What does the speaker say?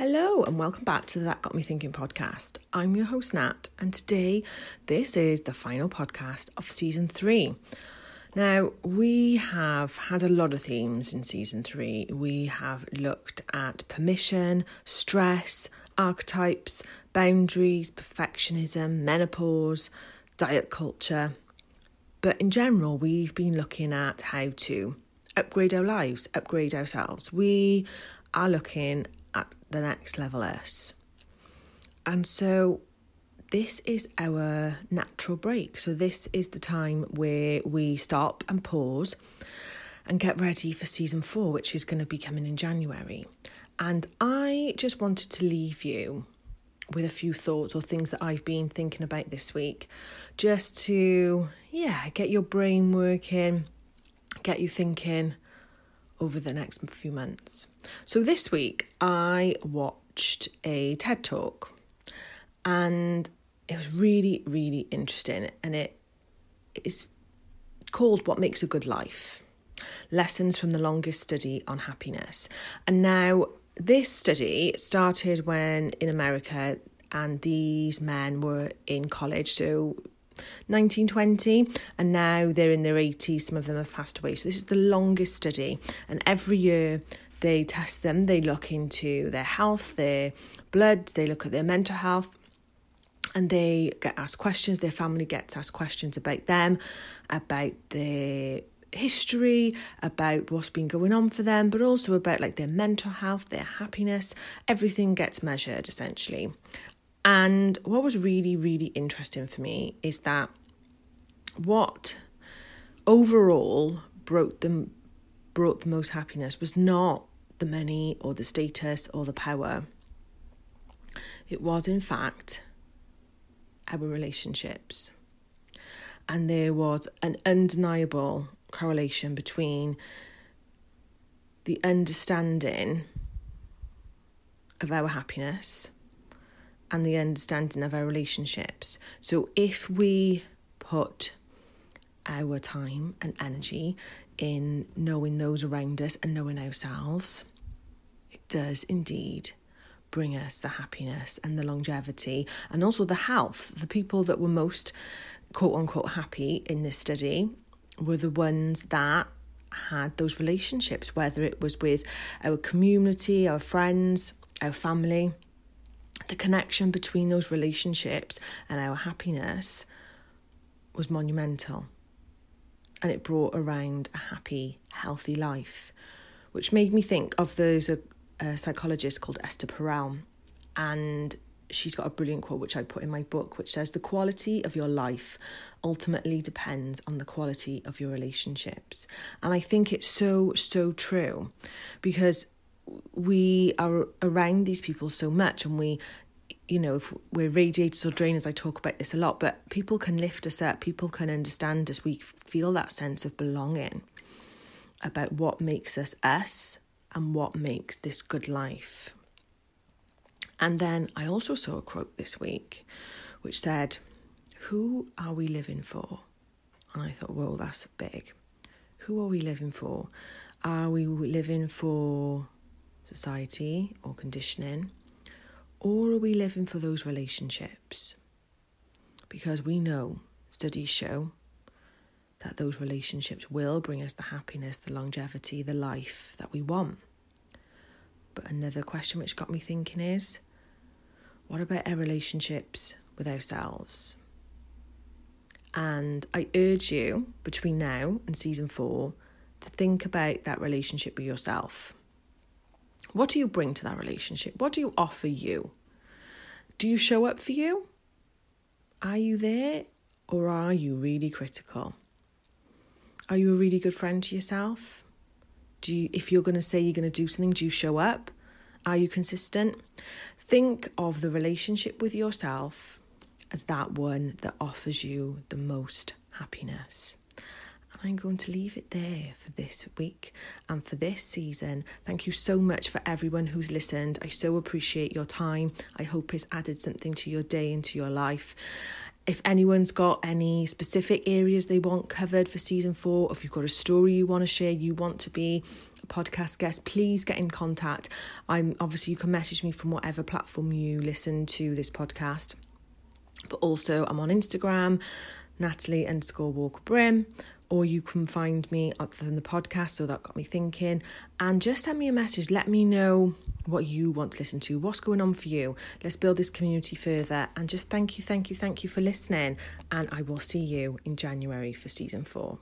and welcome back to the That Got Me Thinking podcast. I'm your host, Nat, and today this is the final podcast of season three. Now, we have had a lot of themes in season three. We have looked at permission, stress, archetypes, boundaries, perfectionism, menopause, diet culture. But in general, we've been looking at how to upgrade our lives, upgrade ourselves. We are looking the next level S. And so this is our natural break. So this is the time where we stop and pause and get ready for season four, which is going to be coming in January. And I just wanted to leave you with a few thoughts or things that I've been thinking about this week, just to, yeah, get your brain working, get you thinking over the next few months. So this week I watched a TED talk and it was really, really interesting and it is called What Makes a Good Life Lessons from the Longest Study on Happiness. And now, this study started when in America and these men were in college, so 1920 and now they're in their 80s some of them have passed away. So this is the longest study and every year they test them. They look into their health their blood they look at their mental health and they get asked questions their family gets asked questions about them about their history about what's been going on for them but also about like their mental health their happiness. Everything gets measured essentially and what was really, really interesting for me is that what overall brought them brought the most happiness was not the money or the status or the power. It was in fact our relationships. And there was an undeniable correlation between the understanding of our happiness and the understanding of our relationships. So if we put our time and energy in knowing those around us and knowing ourselves, it does indeed bring us the happiness and the longevity and also the health. The people that were most quote unquote happy in this study were the ones that had those relationships, whether it was with our community, our friends, our family the connection between those relationships and our happiness was monumental. And it brought around a happy, healthy life, which made me think of those a, a psychologist called Esther Perel, and she's got a brilliant quote which I put in my book, which says, The quality of your life ultimately depends on the quality of your relationships. And I think it's so, so true because we are around these people so much and we you know if we're radiators or drainers i talk about this a lot but people can lift us up people can understand us. We feel that sense of belonging about what makes us us and what makes this good life. And then i also saw a quote this week which said who are we living for? And i thought well that's big. Who are we living for? Are we living for society or conditioning? Or are we living for those relationships? Because we know, studies show, that those relationships will bring us the happiness, the longevity, the life that we want. But another question which got me thinking is what about our relationships with ourselves? And I urge you between now and season four to think about that relationship with yourself. What do you bring to that relationship? What do you offer you? Do you show up for you? Are you there or are you really critical? Are you a really good friend to yourself? Do you, if you're going to say you're going to do something, do you show up? Are you consistent? Think of the relationship with yourself as that one that offers you the most happiness. I'm going to leave it there for this week and for this season. Thank you so much for everyone who's listened. I so appreciate your time. I hope it's added something to your day and to your life. if anyone's got any specific areas they want covered for season four, if you've got a story you want to share, you want to be a podcast guest, please get in contact. I'm obviously you can message me from whatever platform you listen to this podcast. But also I'm on Instagram, Natalie underscore Walker Brim, or you can find me other than the podcast, so that got me thinking. And just send me a message, let me know what you want to listen to, what's going on for you. Let's build this community further. And just thank you, thank you, thank you for listening. And I will see you in January for season four.